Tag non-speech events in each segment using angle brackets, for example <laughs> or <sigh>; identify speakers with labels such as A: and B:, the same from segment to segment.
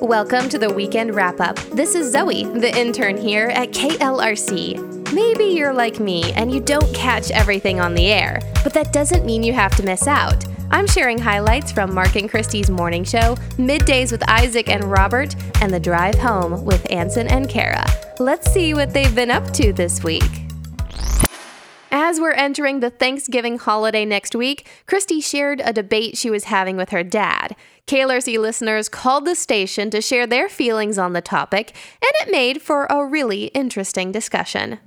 A: Welcome to the weekend wrap up. This is Zoe, the intern here at KLRC. Maybe you're like me and you don't catch everything on the air, but that doesn't mean you have to miss out. I'm sharing highlights from Mark and Christy's morning show, middays with Isaac and Robert, and the drive home with Ansen and Kara. Let's see what they've been up to this week. As we're entering the Thanksgiving holiday next week, Christy shared a debate she was having with her dad. KLRC listeners called the station to share their feelings on the topic, and it made for a really interesting discussion.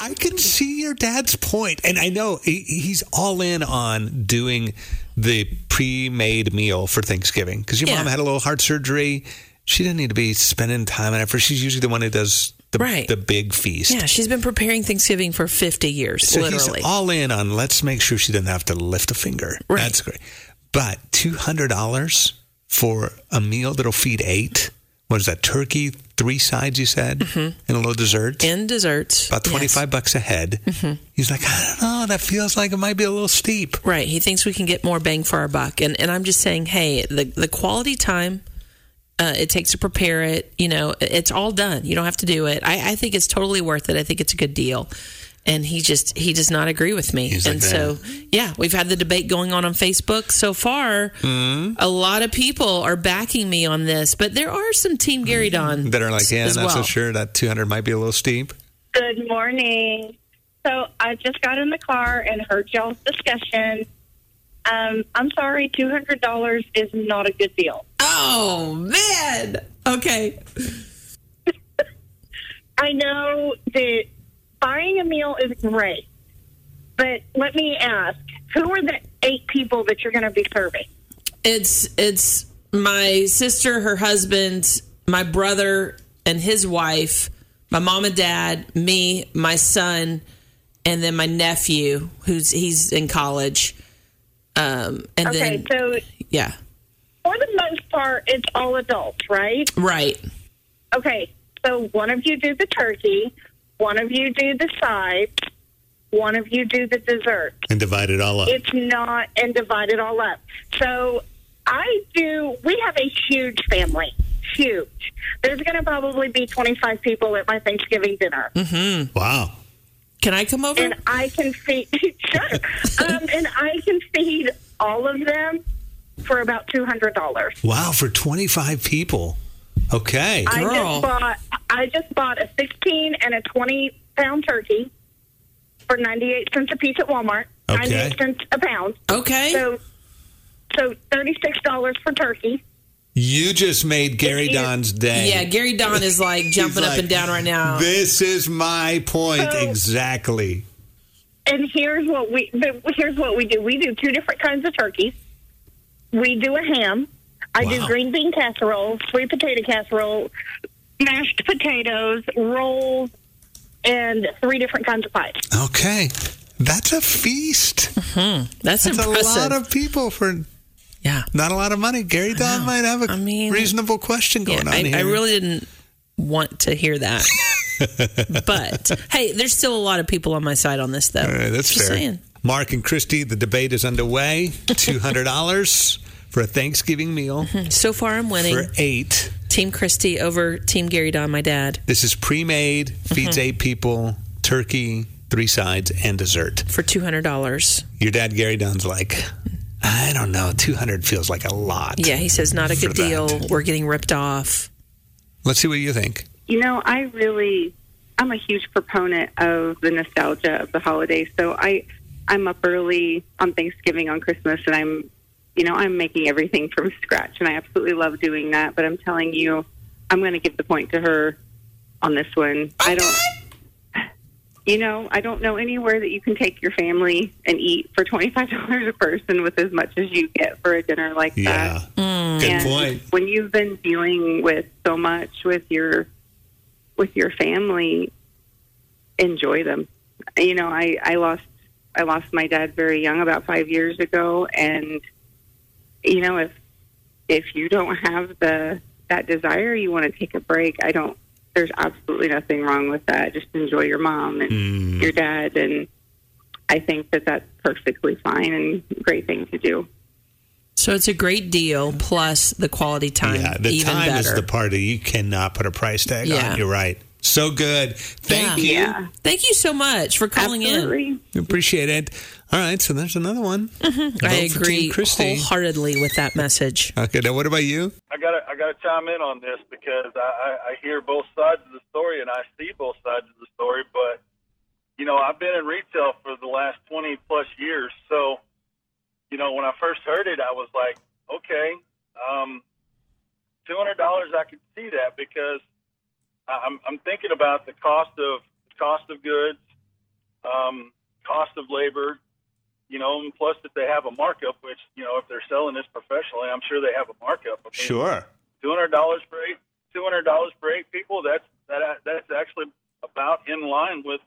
B: I can see your dad's point, and I know he's all in on doing the pre-made meal for Thanksgiving because your mom had a little heart surgery. She didn't need to be spending time on it. For she's usually the one who does the
C: Right.
B: the big feast.
C: Yeah, she's been preparing Thanksgiving for 50 years,
B: So
C: literally.
B: he's all in on let's make sure she doesn't have to lift a finger.
C: Right.
B: That's great. But two hundred dollars for a meal that'll feed eight. What is that? Turkey, three sides you said, and a little dessert.
C: Mm-hmm. and desserts.
B: about 25
C: Yes.
B: bucks a head. He's like, I don't know. That feels like it might be a little steep.
C: Right. He thinks we can get more bang for our buck. And and I'm just saying, hey, the the quality time uh, it takes to prepare it, you know, it's all done. You don't have to do it. I, I think it's totally worth it. I think it's a good deal. And he just he does not agree with me.
B: He's like
C: and so yeah, we've had the debate going on on Facebook so far.
B: Mm-hmm.
C: A lot of people are backing me on this, but there are some Team Gary Don
B: That are like, yeah,
C: I'm
B: not so sure. That two hundred might be a little steep.
D: Good morning. So I just got in the car and heard y'all's discussion. Um, I'm sorry, two hundred dollars is not a good deal.
C: Oh man. Okay. <laughs>
D: I know that buying a meal is great, but let me ask: Who are the eight people that you're going to be serving?
C: It's it's my sister, her husband, my brother and his wife, my mom and dad, me, my son, and then my nephew, who's he's in college. Um, and
D: Okay,
C: then
D: so
C: yeah,
D: for the most part, it's all adults, right?
C: right.
D: Okay, so one of you do the turkey, one of you do the sides, one of you do the dessert.
B: And divide it all up.
D: it's not and divide it all up. So I do. We have a huge family, huge. There's going to probably be 25 people at my Thanksgiving dinner,
B: wow.
C: Can I come over?
D: and I can feed. <laughs> sure, um, and I can feed all of them for about two hundred dollars.
B: Wow, for twenty five people. Okay.
D: I
C: Girl.
D: just bought. I just bought a 16 and a 20 pound turkey for 98 cents a piece at Walmart.
B: Okay.
D: 98 cents a pound.
C: okay.
D: So, so 36 dollars for turkey.
B: You just made Gary
D: It is-
B: Don's day.
C: yeah, Gary Don is like <laughs> jumping up and down right now.
B: This is my point
D: So-
B: exactly.
D: And here's what we the- here's what we do. We do two different kinds of turkeys. We do a ham. I do green bean casserole, sweet potato casserole, mashed potatoes, rolls, and three different kinds of pies.
B: Okay. That's a feast. Mm-hmm.
C: That's,
B: That's
C: impressive.
B: a lot of people for
C: yeah.
B: not a lot of money. Gary Don might have a
C: I mean-
B: reasonable question
C: Yeah,
B: going on
C: I,
B: here.
C: I really didn't want to hear that. <laughs> but hey, there's still a lot of people on my side on this, though.
B: All right, that's
C: Just
B: fair.
C: saying.
B: Mark and Christy, the debate is underway. Two hundred dollars <laughs> for a Thanksgiving meal
C: So far, I'm winning.
B: for eight.
C: Team Christy over Team Gary Don, my dad,
B: This is pre-made, feeds
C: Mm-hmm.
B: eight people, turkey, three sides, and dessert.
C: for two hundred dollars.
B: Your dad Gary Don's like, I don't know, two hundred feels like a lot.
C: Yeah, he says not a
B: For
C: good
B: that.
C: deal. We're getting ripped off.
B: Let's see what you think.
E: You know, I really, I'm a huge proponent of the nostalgia of the holidays. So I, I'm up early on Thanksgiving, on Christmas, and I'm, you know, I'm making everything from scratch, and I absolutely love doing that. But I'm telling you, I'm going to give the point to her on this one. I don't. You know, I don't know anywhere that you can take your family and eat for twenty five <laughs> dollars a person with as much as you get for a dinner like that.
B: Yeah. Good
E: And
B: point.
E: When you've been dealing with so much with your with your family, enjoy them. You know, I I lost I lost my dad very young, about five years ago, and you know if if you don't have the that desire, you want to take a break. I don't. There's absolutely nothing wrong with that. Just enjoy your mom and
B: Mm.
E: your dad, and I think that that's perfectly fine and great thing to do.
C: So it's a great deal plus the quality time.
B: Yeah, the
C: even
B: time is the part that you cannot put a price tag
C: Yeah.
B: on. You're right. So good. Thank
C: Yeah.
B: you.
E: Yeah.
C: Thank you so much for calling in.
E: Absolutely.
B: Appreciate it. All right, so there's another one.
C: Mm-hmm. I agree
B: Team
C: wholeheartedly with that message.
B: Okay, now what about you?
F: I got I got to chime in on this because I, I, I hear both sides of the story and I see both sides of the story. But you know, I've been in retail for the last twenty plus years, so you know, when I first heard it, I was like, okay, um, two hundred dollars, I could see that because I- I'm I'm thinking about the cost of cost of goods, um, cost of labor, you know, and plus if they have a markup, which you know, if they're selling this professionally, I'm sure they have a markup. I mean,
B: Sure.
F: two hundred dollars for eight two hundred dollars for eight people. That's that that's actually about in line with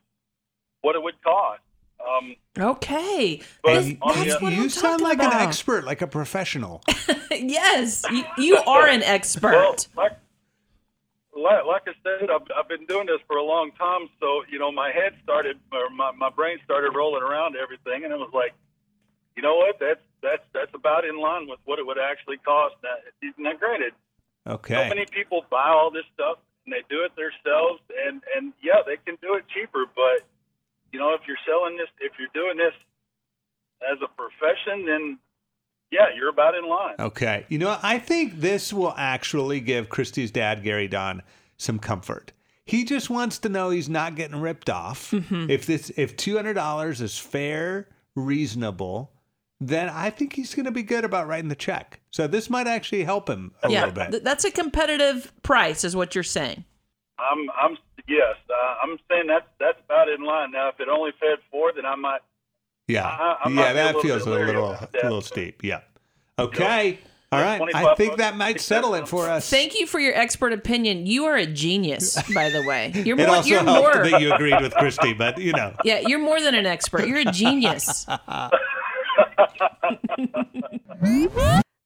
F: what it would cost. Um,
C: Okay.
F: But
C: That's-
F: on the
C: that's
F: other-
C: what
B: you
C: I'm
B: sound like
C: about.
B: an expert, like a professional. <laughs>
C: yes, you, you are an expert.
F: well, like, like like I said, I've, I've been doing this for a long time, so you know my head started, or my my brain started rolling around everything, and it was like, you know what? That's that's that's about in line with what it would actually cost. Now, now granted, so
B: Okay.
F: many people buy all this stuff and they do it themselves and and yeah they can do it cheaper but you know if you're selling this if you're doing this as a profession then yeah you're about in line
B: Okay. You know, I think this will actually give Christy's dad, Gary Don, some comfort. He just wants to know he's not getting ripped off.
C: Mm-hmm.
B: If this if two hundred dollars is fair, reasonable, then I think he's going to be good about writing the check. So this might actually help him a
C: yeah,
B: little bit.
C: th- that's a competitive price, is what you're saying.
F: i'm i'm yes uh, i'm saying that's that's about in line now if it only fed four then i might
B: yeah,
F: I- I
B: yeah,
F: be a
B: that
F: little
B: feels
F: bit
B: a little
F: about
B: a little steep. Yeah. Okay. All right. I think that might settle it for us.
C: Thank you for your expert opinion. You are a genius, by the way. <laughs> You're
B: It
C: more.
B: also
C: You're
B: helped
C: more.
B: that you agreed with Christy, but you know.
C: yeah, you're more than an expert. You're a genius. <laughs>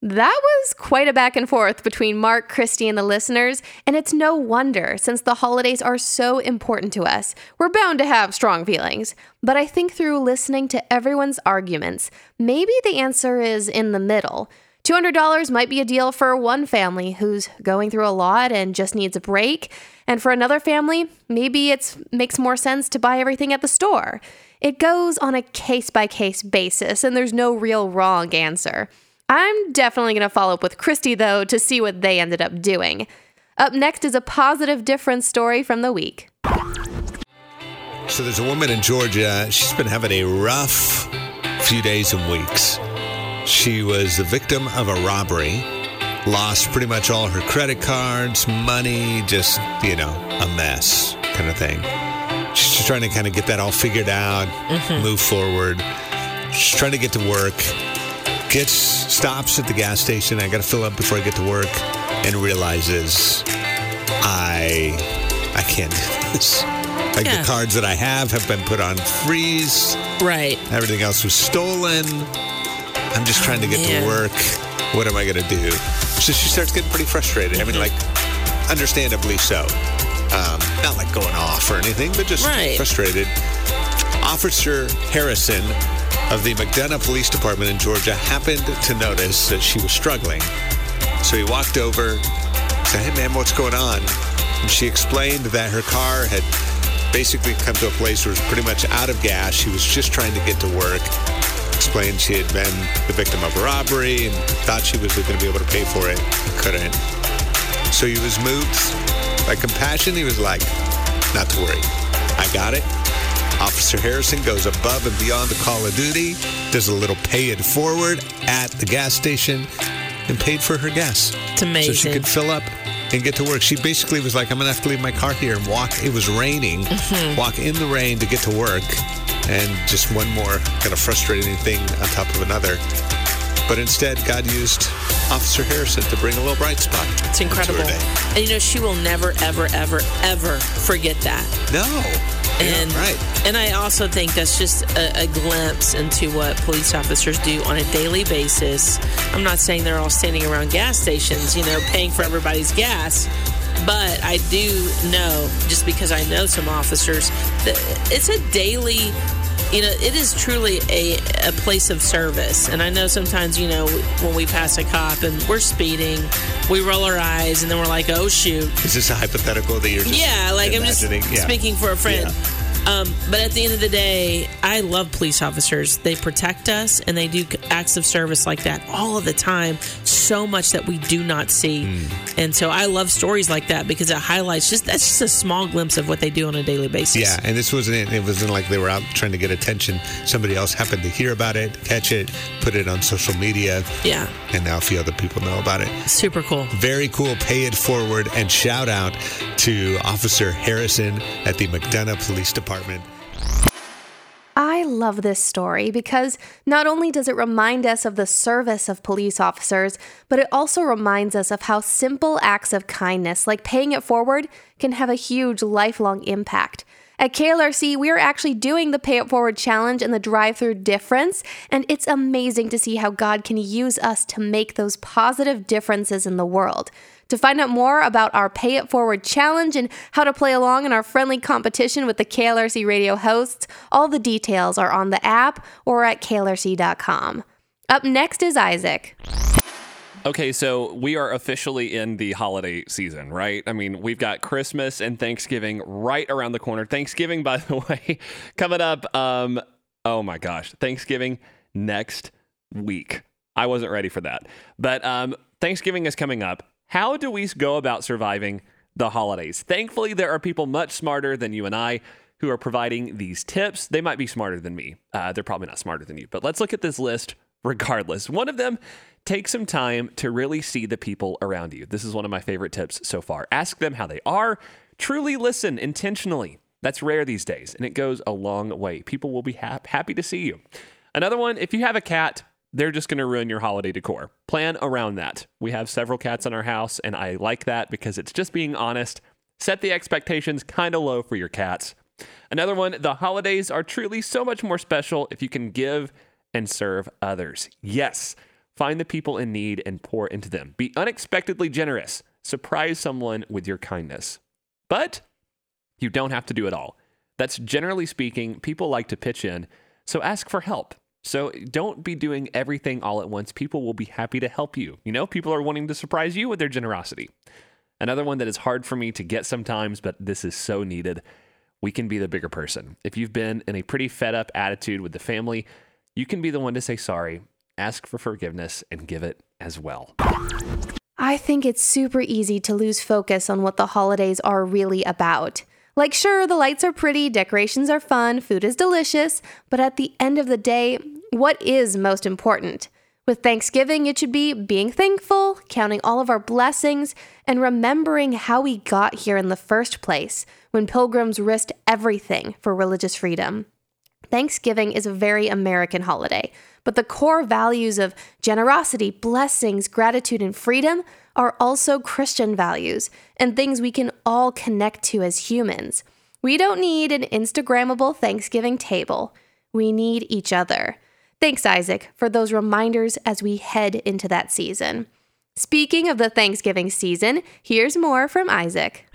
A: That was quite a back and forth between Mark, Christy, and the listeners, and it's no wonder since the holidays are so important to us. We're bound to have strong feelings. But I think through listening to everyone's arguments, maybe the answer is in the middle. $200 might be a deal for one family who's going through a lot and just needs a break, and for another family, maybe it makes more sense to buy everything at the store. It goes on a case by case basis, and there's no real wrong answer. I'm definitely going to follow up with Christy, though, to see what they ended up doing. Up next is a positive difference story from the week.
B: So there's a woman in Georgia. She's been having a rough few days and weeks. She was the victim of a robbery, lost pretty much all her credit cards, money, just, you know, a mess kind of thing. She's just trying to kind of get that all figured out, mm-hmm. move forward. She's trying to get to work, gets stops at the gas station. I got to fill up before I get to work, and realizes I I can't do this. Like
C: Yeah.
B: the cards that I have have been put on freeze.
C: right.
B: Everything else was stolen. I'm just trying to get to work. What am I going to do? So she starts getting pretty frustrated. I mean, like, understandably so. Um, not like going off or anything, but just
C: Right.
B: frustrated. Officer Harrison of the McDonough Police Department in Georgia happened to notice that she was struggling. So he walked over, said, Hey, man, what's going on? And she explained that her car had basically come to a place where it was pretty much out of gas. She was just trying to get to work. Explained she had been the victim of a robbery and thought she was going to be able to pay for it. Couldn't. So he was moved by compassion. He was like, Not to worry. I got it. Officer Harrison goes above and beyond the call of duty, does a little pay it forward at the gas station, and paid for her gas.
C: It's
B: So she could fill up and get to work. She basically was like, I'm going to have to leave my car here and walk. It was raining.
C: Mm-hmm.
B: Walk in the rain to get to work. And just one more kind of frustrating thing on top of another. But instead, God used Officer Harrison to bring a little bright spot.
C: It's incredible. And you know, she will never, ever, ever, ever forget that.
B: No.
C: And
B: yeah, right.
C: and I also think that's just a, a glimpse into what police officers do on a daily basis. I'm not saying they're all standing around gas stations, you know, paying for everybody's gas. But I do know, just because I know some officers, that it's a daily you know, it is truly a, a place of service. And I know sometimes, you know, when we pass a cop and we're speeding, we roll our eyes and then we're like, oh, shoot.
B: Is this a hypothetical that you're just
C: Yeah, like I'm just?
B: Yeah.
C: speaking for a friend.
B: Yeah.
C: Um, but at the end of the day, I love police officers. They protect us and they do acts of service like that all of the time. So much that we do not see.
B: Hmm.
C: And so I love stories like that because it highlights just that's just a small glimpse of what they do on a daily basis.
B: Yeah, and this wasn't it wasn't like they were out trying to get attention. Somebody else happened to hear about it, catch it, put it on social media,
C: Yeah.
B: and now a few other people know about it.
C: Super cool.
B: Very cool. Pay it forward and shout out to Officer Harrison at the McDonough Police Department.
A: I love this story because not only does it remind us of the service of police officers, but it also reminds us of how simple acts of kindness, like paying it forward, can have a huge lifelong impact. At KLRC, we are actually doing the Pay It Forward challenge and the drive through difference, and it's amazing to see how God can use us to make those positive differences in the world. To find out more about our Pay It Forward challenge and how to play along in our friendly competition with the KLRC radio hosts, all the details are on the app or at klrc.com. Up next is Isaac.
G: Okay, so we are officially in the holiday season, right? I mean, we've got Christmas and Thanksgiving right around the corner. Thanksgiving, <laughs> by the way, coming up. Um, oh my gosh, Thanksgiving next week. I wasn't ready for that, but um, Thanksgiving is coming up. How do we go about surviving the holidays? Thankfully, there are people much smarter than you and I who are providing these tips. They might be smarter than me. Uh, they're probably not smarter than you, but let's look at this list regardless. One of them, take some time to really see the people around you. This is one of my favorite tips so far. Ask them how they are. Truly listen intentionally. That's rare these days, and it goes a long way. People will be hap- happy to see you. Another one, if you have a cat, they're just going to ruin your holiday decor. Plan around that. We have several cats in our house, and I like that because it's just being honest. Set the expectations kind of low for your cats. Another one, the holidays are truly so much more special if you can give and serve others. Yes, find the people in need and pour into them. Be unexpectedly generous. Surprise someone with your kindness. But you don't have to do it all. That's generally speaking, people like to pitch in, so ask for help. So don't be doing everything all at once. People will be happy to help you. You know, people are wanting to surprise you with their generosity. Another one that is hard for me to get sometimes, but this is so needed. We can be the bigger person. If you've been in a pretty fed up attitude with the family, you can be the one to say sorry, ask for forgiveness, and give it as well.
A: I think it's super easy to lose focus on what the holidays are really about. Like, sure, the lights are pretty, decorations are fun, food is delicious, but at the end of the day, what is most important? With Thanksgiving, it should be being thankful, counting all of our blessings, and remembering how we got here in the first place when pilgrims risked everything for religious freedom. Thanksgiving is a very American holiday, but the core values of generosity, blessings, gratitude, and freedom are also Christian values and things we can all connect to as humans. We don't need an Instagrammable Thanksgiving table. We need each other. Thanks, Isaac, for those reminders as we head into that season. Speaking of the Thanksgiving season, here's more from Isaac.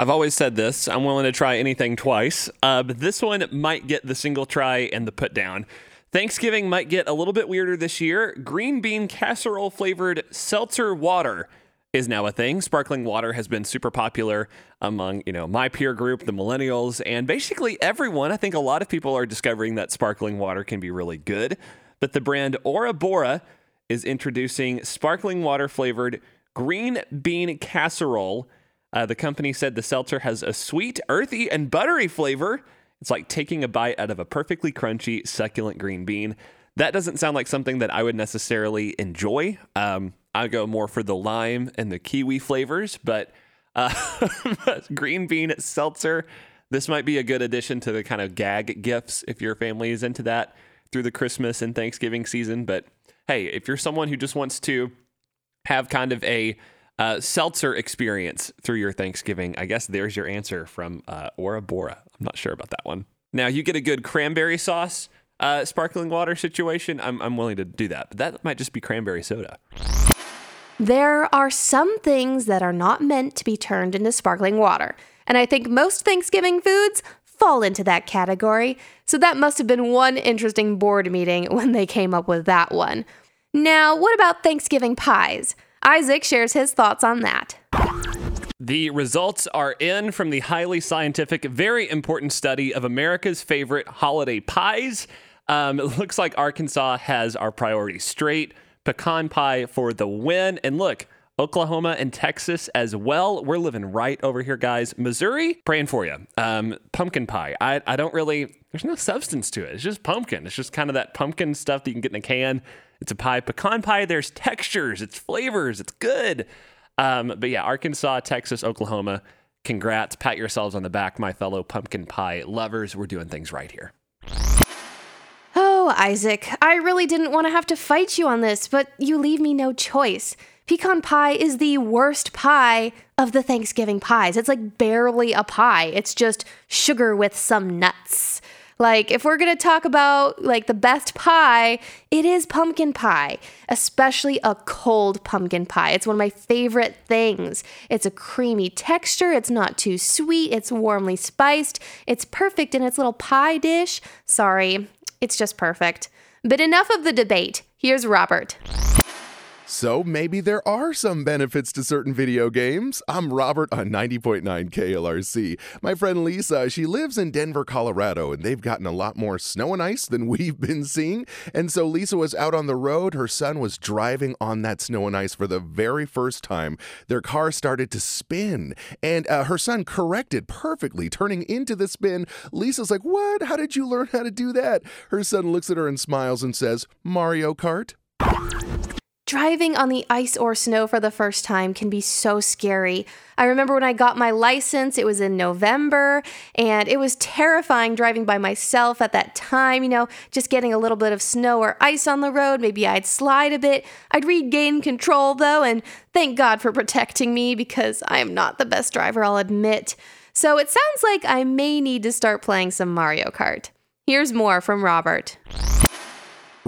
G: I've always said this. I'm willing to try anything twice, uh, but this one might get the single try and the put down. Thanksgiving might get a little bit weirder this year. Green bean casserole flavored seltzer water is now a thing. Sparkling water has been super popular among, you know, my peer group, the millennials, and basically everyone. I think a lot of people are discovering that sparkling water can be really good. But the brand Aura Bora is introducing sparkling water flavored green bean casserole. Uh, the company said the seltzer has a sweet, earthy, and buttery flavor. It's like taking a bite out of a perfectly crunchy, succulent green bean. That doesn't sound like something that I would necessarily enjoy. Um, I go more for the lime and the kiwi flavors, but uh, <laughs> green bean seltzer, this might be a good addition to the kind of gag gifts if your family is into that through the Christmas and Thanksgiving season. But hey, if you're someone who just wants to have kind of a uh, seltzer experience through your Thanksgiving, I guess there's your answer from uh, Aura Bora. I'm not sure about that one. Now, you get a good cranberry sauce uh, sparkling water situation. I'm, I'm willing to do that, but that might just be cranberry soda.
A: There are some things that are not meant to be turned into sparkling water. And I think most Thanksgiving foods fall into that category. So that must have been one interesting board meeting <laughs> when they came up with that one. Now, what about Thanksgiving pies? Isaac shares his thoughts on that.
G: The results are in from the highly scientific, very important study of America's favorite holiday pies. Um, it looks like Arkansas has our priorities straight. Pecan pie for the win. And look, Oklahoma and Texas as well. We're living right over here, guys. Missouri, praying for you. Um, pumpkin pie. I, I don't really, there's no substance to it. It's just pumpkin. It's just kind of that pumpkin stuff that you can get in a can. It's a pie. Pecan pie, there's textures, it's flavors, it's good. Um, but yeah, Arkansas, Texas, Oklahoma, congrats. Pat yourselves on the back, my fellow pumpkin pie lovers. We're doing things right here.
A: Oh, Isaac, I really didn't want to have to fight you on this, but you leave me no choice. Pecan pie is the worst pie of the Thanksgiving pies. It's like barely a pie, it's just sugar with some nuts. Like, if we're gonna talk about like the best pie, it is pumpkin pie, especially a cold pumpkin pie. It's one of my favorite things. It's a creamy texture, it's not too sweet, it's warmly spiced, it's perfect in its little pie dish. Sorry, it's just perfect. But enough of the debate. Here's Robert.
H: So maybe there are some benefits to certain video games. I'm Robert on 90.9 KLRC. My friend Lisa, she lives in Denver, Colorado, and they've gotten a lot more snow and ice than <laughs> we've been seeing. And so Lisa was out on the road. Her son was driving on that snow and ice for the very first time. Their car started to spin, and uh, her son corrected perfectly, turning into the spin. Lisa's like, What? How did you learn how to do that? Her son looks at her and smiles and says, Mario Kart.
A: Driving on the ice or snow for the first time can be so scary. I remember when I got my license, it was in November, and it was terrifying driving by myself at that time, you know, just getting a little bit of snow or ice on the road. Maybe I'd slide a bit. I'd regain control though, and thank God for protecting me because I am not the best driver, I'll admit. So it sounds like I may need to start playing some Mario Kart. Here's more from Robert.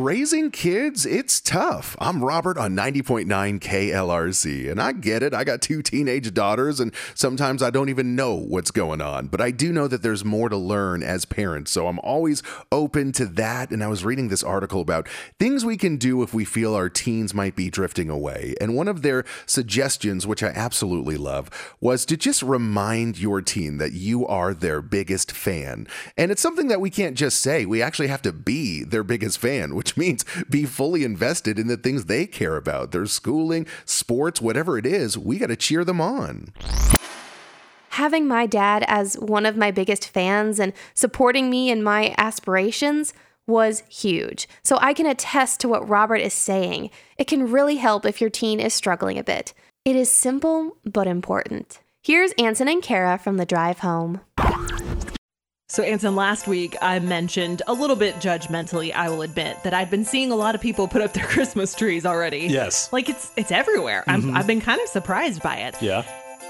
H: Raising kids, it's tough. I'm Robert on 90.9 KLRC, and I get it. I got two teenage daughters, and sometimes I don't even know what's going on. But I do know that there's more to learn as parents, so I'm always open to that. And I was reading this article about things we can do if we feel our teens might be drifting away. And one of their suggestions, which I absolutely love, was to just remind your teen that you are their biggest fan. And it's something that we can't just say, we actually have to be their biggest fan, which means be fully invested in the things they care about their schooling, sports, whatever it is. We got to cheer them on.
A: Having my dad as one of my biggest fans and supporting me in my aspirations was huge. So I can attest to what Robert is saying. It can really help if your teen is struggling a bit. It is simple but important. Here's Ansen and Kara from the drive home.
I: So, Ansen, last week I mentioned a little bit judgmentally, I will admit, that I'd been seeing a lot of people <laughs> put up their Christmas trees already.
J: Yes.
I: Like it's it's everywhere. I'm, mm-hmm. I've been kind of surprised by it.
J: Yeah.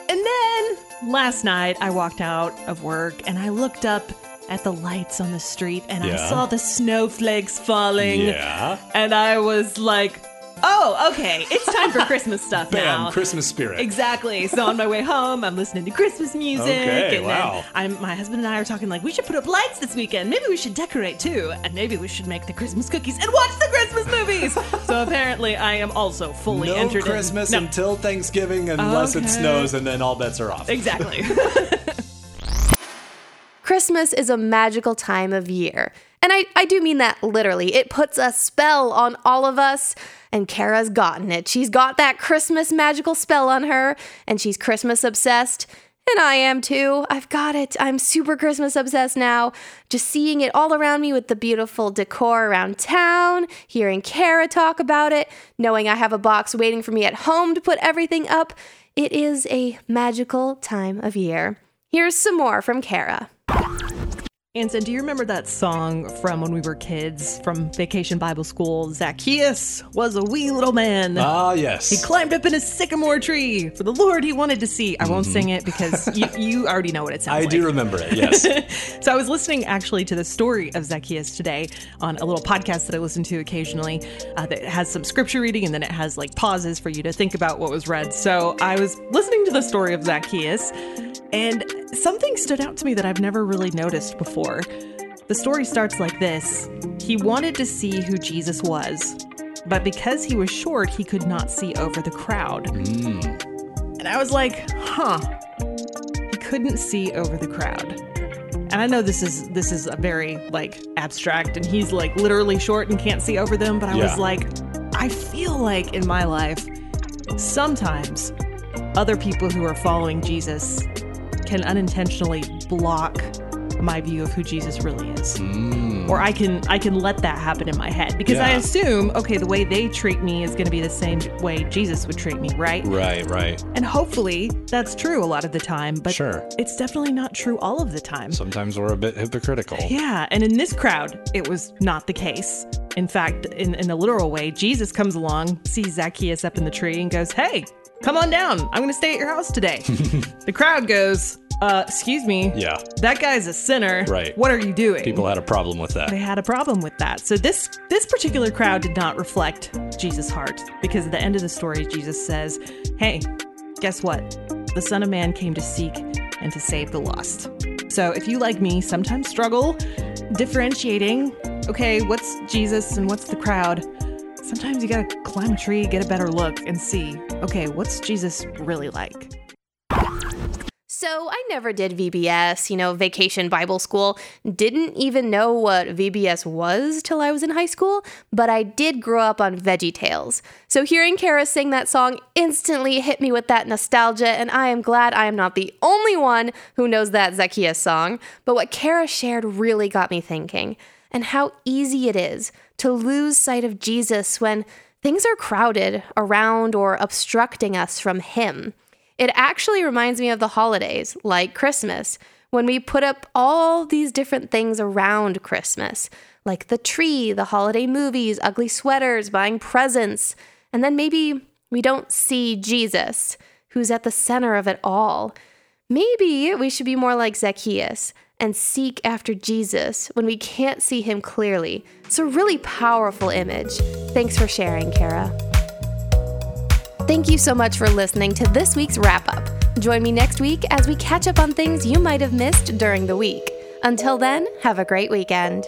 I: And then last night I walked out of work and I looked up at the lights on the street and I saw the snowflakes falling.
J: Yeah.
I: And I was like, oh, okay, it's time for Christmas stuff
J: Bam,
I: now.
J: Christmas spirit.
I: Exactly. So on my way home, I'm listening to Christmas music.
J: Okay,
I: and
J: wow.
I: then I'm my husband and I are talking like we should put up lights this weekend. Maybe we should decorate too, and maybe we should make the Christmas cookies and watch the Christmas movies. so <laughs> apparently, I am also fully
J: no
I: entered
J: Christmas
I: in. No,
J: until Thanksgiving unless it snows and then all bets are off.
I: exactly. <laughs>
A: Christmas is a magical time of year. And I, I do mean that literally. It puts a spell on all of us, and Kara's gotten it. She's got that Christmas magical spell on her, and she's Christmas obsessed. And I am too. I've got it. I'm super Christmas obsessed now. Just seeing it all around me with the beautiful decor around town, hearing Kara talk about it, knowing I have a box waiting for me at home to put everything up. It is a magical time of year. Here's some more from Kara.
I: Ansen, do you remember that song from when we were kids from Vacation Bible School? Zacchaeus was a wee little man.
J: Ah, yes.
I: He climbed up in a sycamore tree for the Lord he wanted to see. I won't sing it because <laughs> you, you already know what it sounds
J: I
I: like.
J: do remember it, yes. <laughs>
I: So I was listening actually to the story of Zacchaeus today on a little podcast that I listen to occasionally uh, that has some scripture reading and then it has like pauses for you to think about what was read. So I was listening to the story of Zacchaeus And something stood out to me that I've never really noticed before. The story starts like this He wanted to see who Jesus was, but because he was short, he could not see over the crowd. And I was like, huh. He couldn't see over the crowd. And I know this is this is a very like abstract and he's like literally short and can't see over them, but I
J: Yeah.
I: was like I feel like in my life sometimes other people who are following Jesus can unintentionally block my view of who Jesus really is. Mm. Or I can I can let that happen in my head because I assume okay the way they treat me is going to be the same way Jesus would treat me, right?
J: Right, right.
I: And hopefully that's true a lot of the time, but
J: Sure.
I: it's definitely not true all of the time.
J: Sometimes we're a bit hypocritical.
I: Yeah, and in this crowd, it was not the case. In fact, in, in a literal way, Jesus comes along, sees Zacchaeus up in the tree, and goes, Hey, come on down. I'm going to stay at your house today. <laughs> the crowd goes, uh, Excuse me.
J: Yeah.
I: That guy's a sinner.
J: Right.
I: What are you doing?
J: People had a problem with that.
I: they had a problem with that. So this this particular crowd did not reflect Jesus' heart because at the end of the story Jesus says, "Hey, guess what? The Son of Man came to seek and to save the lost." So if you like me sometimes struggle differentiating, okay, what's Jesus and what's the crowd? Sometimes you got to climb a tree, get a better look and see, okay, what's Jesus really like?
A: So I never did VBS, you know, vacation Bible school. Didn't even know what VBS was till I was in high school, but I did grow up on VeggieTales. So hearing Kara sing that song instantly hit me with that nostalgia, and I am glad I am not the only one who knows that Zacchaeus song. But what Kara shared really got me thinking, and how easy it is to lose sight of Jesus when things are crowded around or obstructing us from Him. It actually reminds me of the holidays, like Christmas, when we put up all these different things around Christmas, like the tree, the holiday movies, ugly sweaters, buying presents, and then maybe we don't see Jesus, who's at the center of it all. Maybe we should be more like Zacchaeus and seek after Jesus when we can't see him clearly. It's a really powerful image. Thanks for sharing, Kara. Thank you so much for listening to this week's wrap up. Join me next week as we catch up on things you might have missed during the week. Until then, have a great weekend.